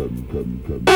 come, come, come.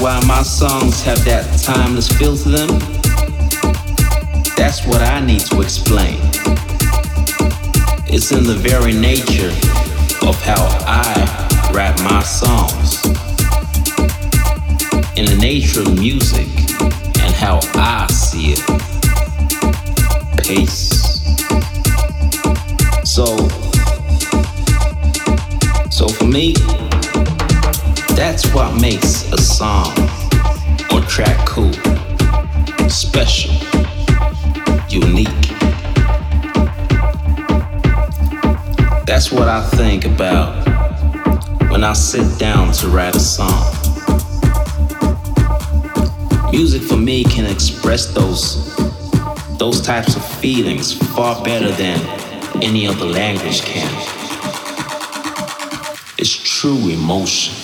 why my songs have that timeless feel to them? That's what I need to explain. It's in the very nature of how I write my songs. In the nature of music and how I see it. Pace. So, so for me, that's what makes song or track cool, special, unique. That's what I think about when I sit down to write a song. Music for me can express those those types of feelings far better than any other language can. It's true emotion.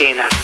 係なんだ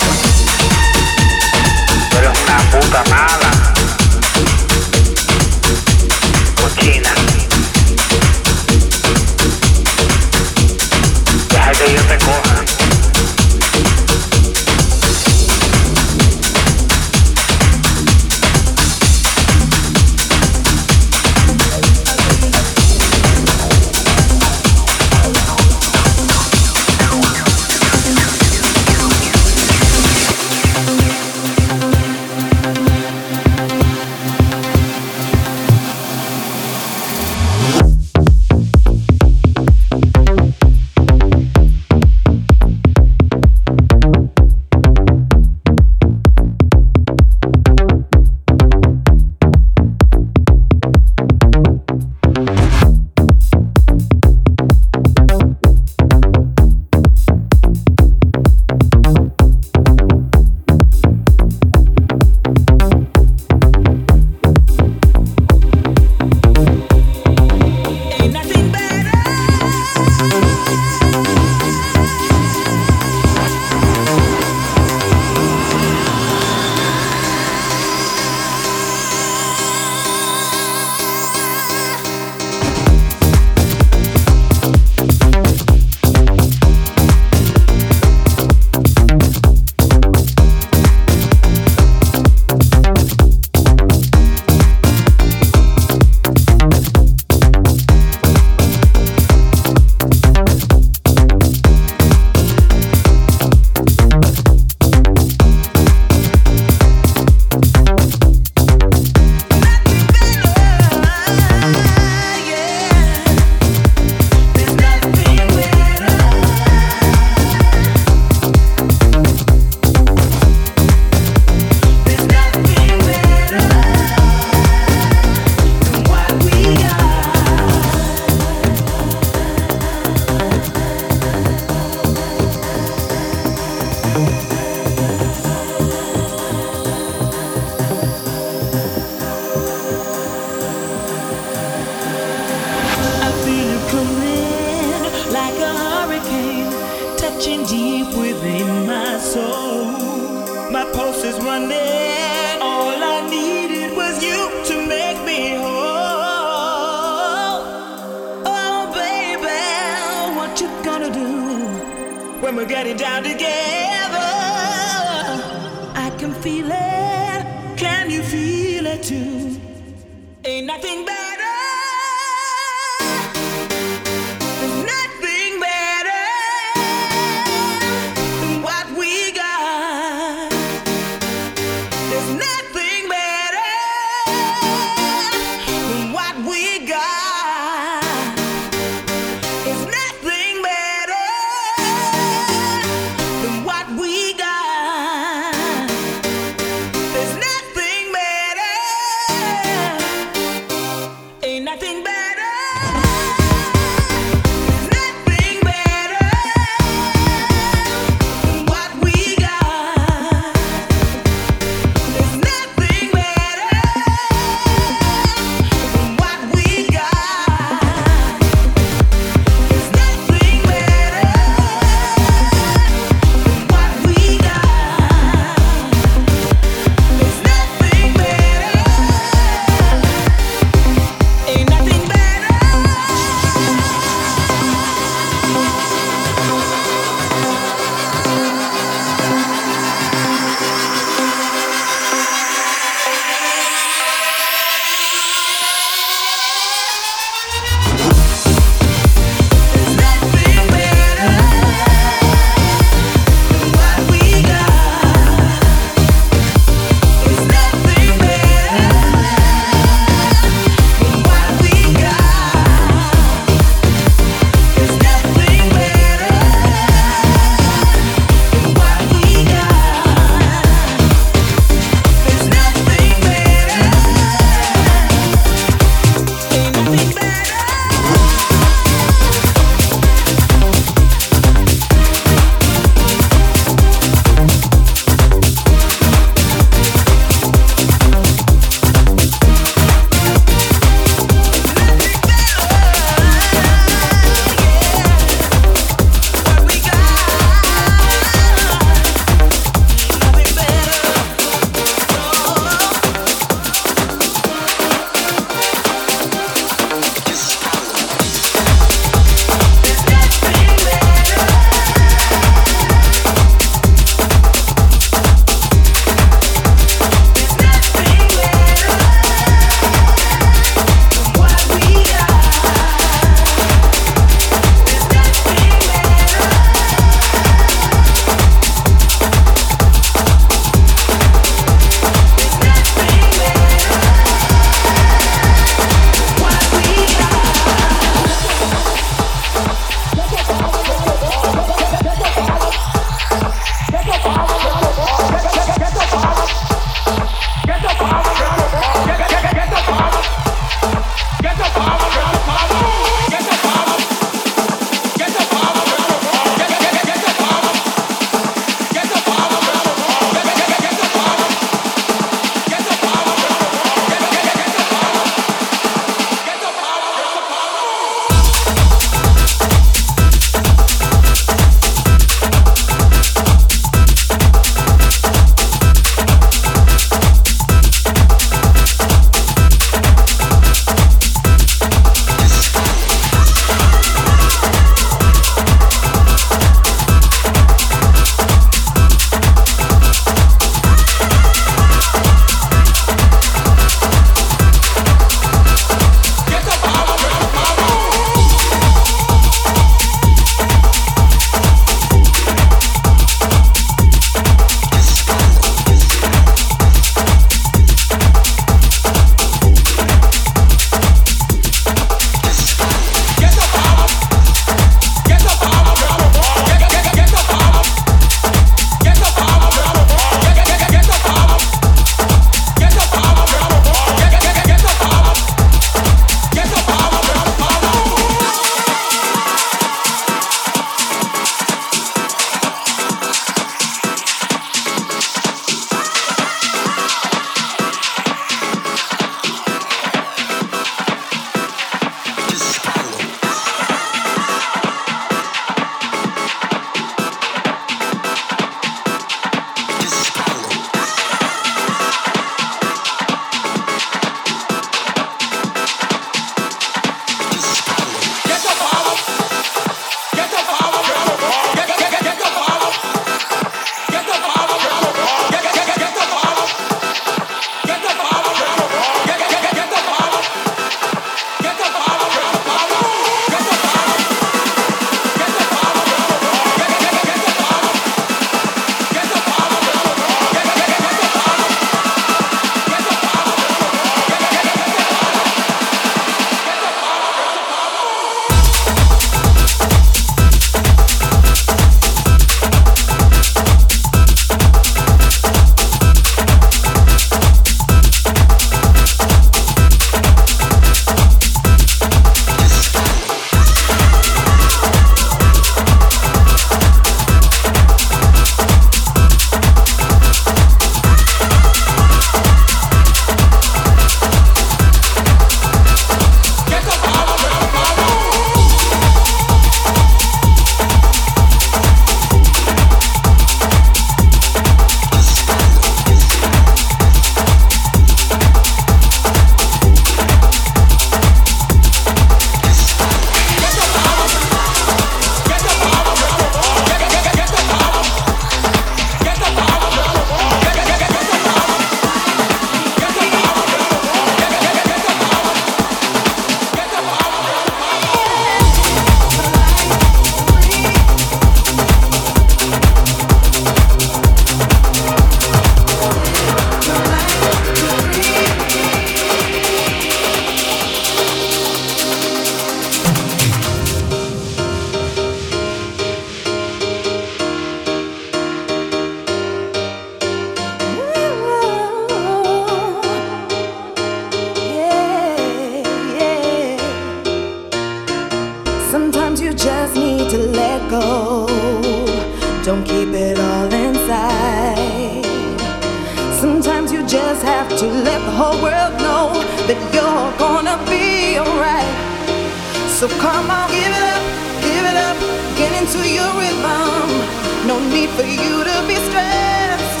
need for you to be stressed.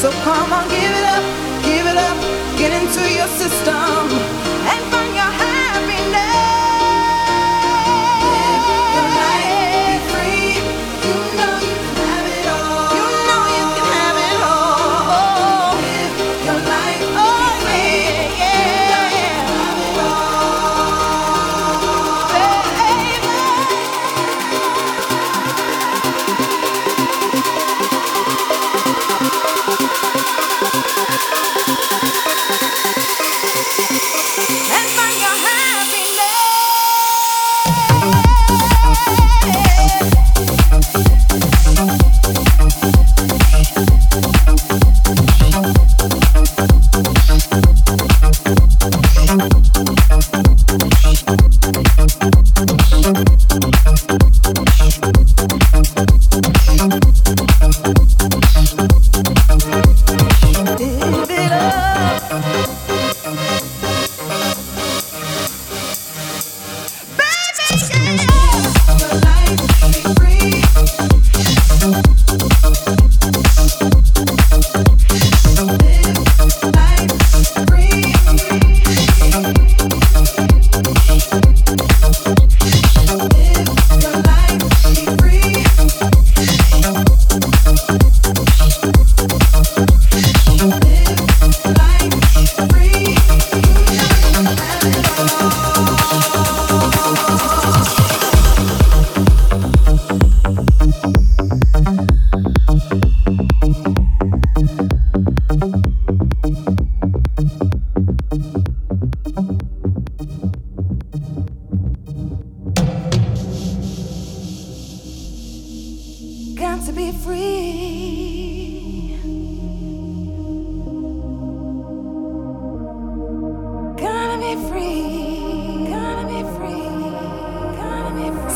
So come on, give it up.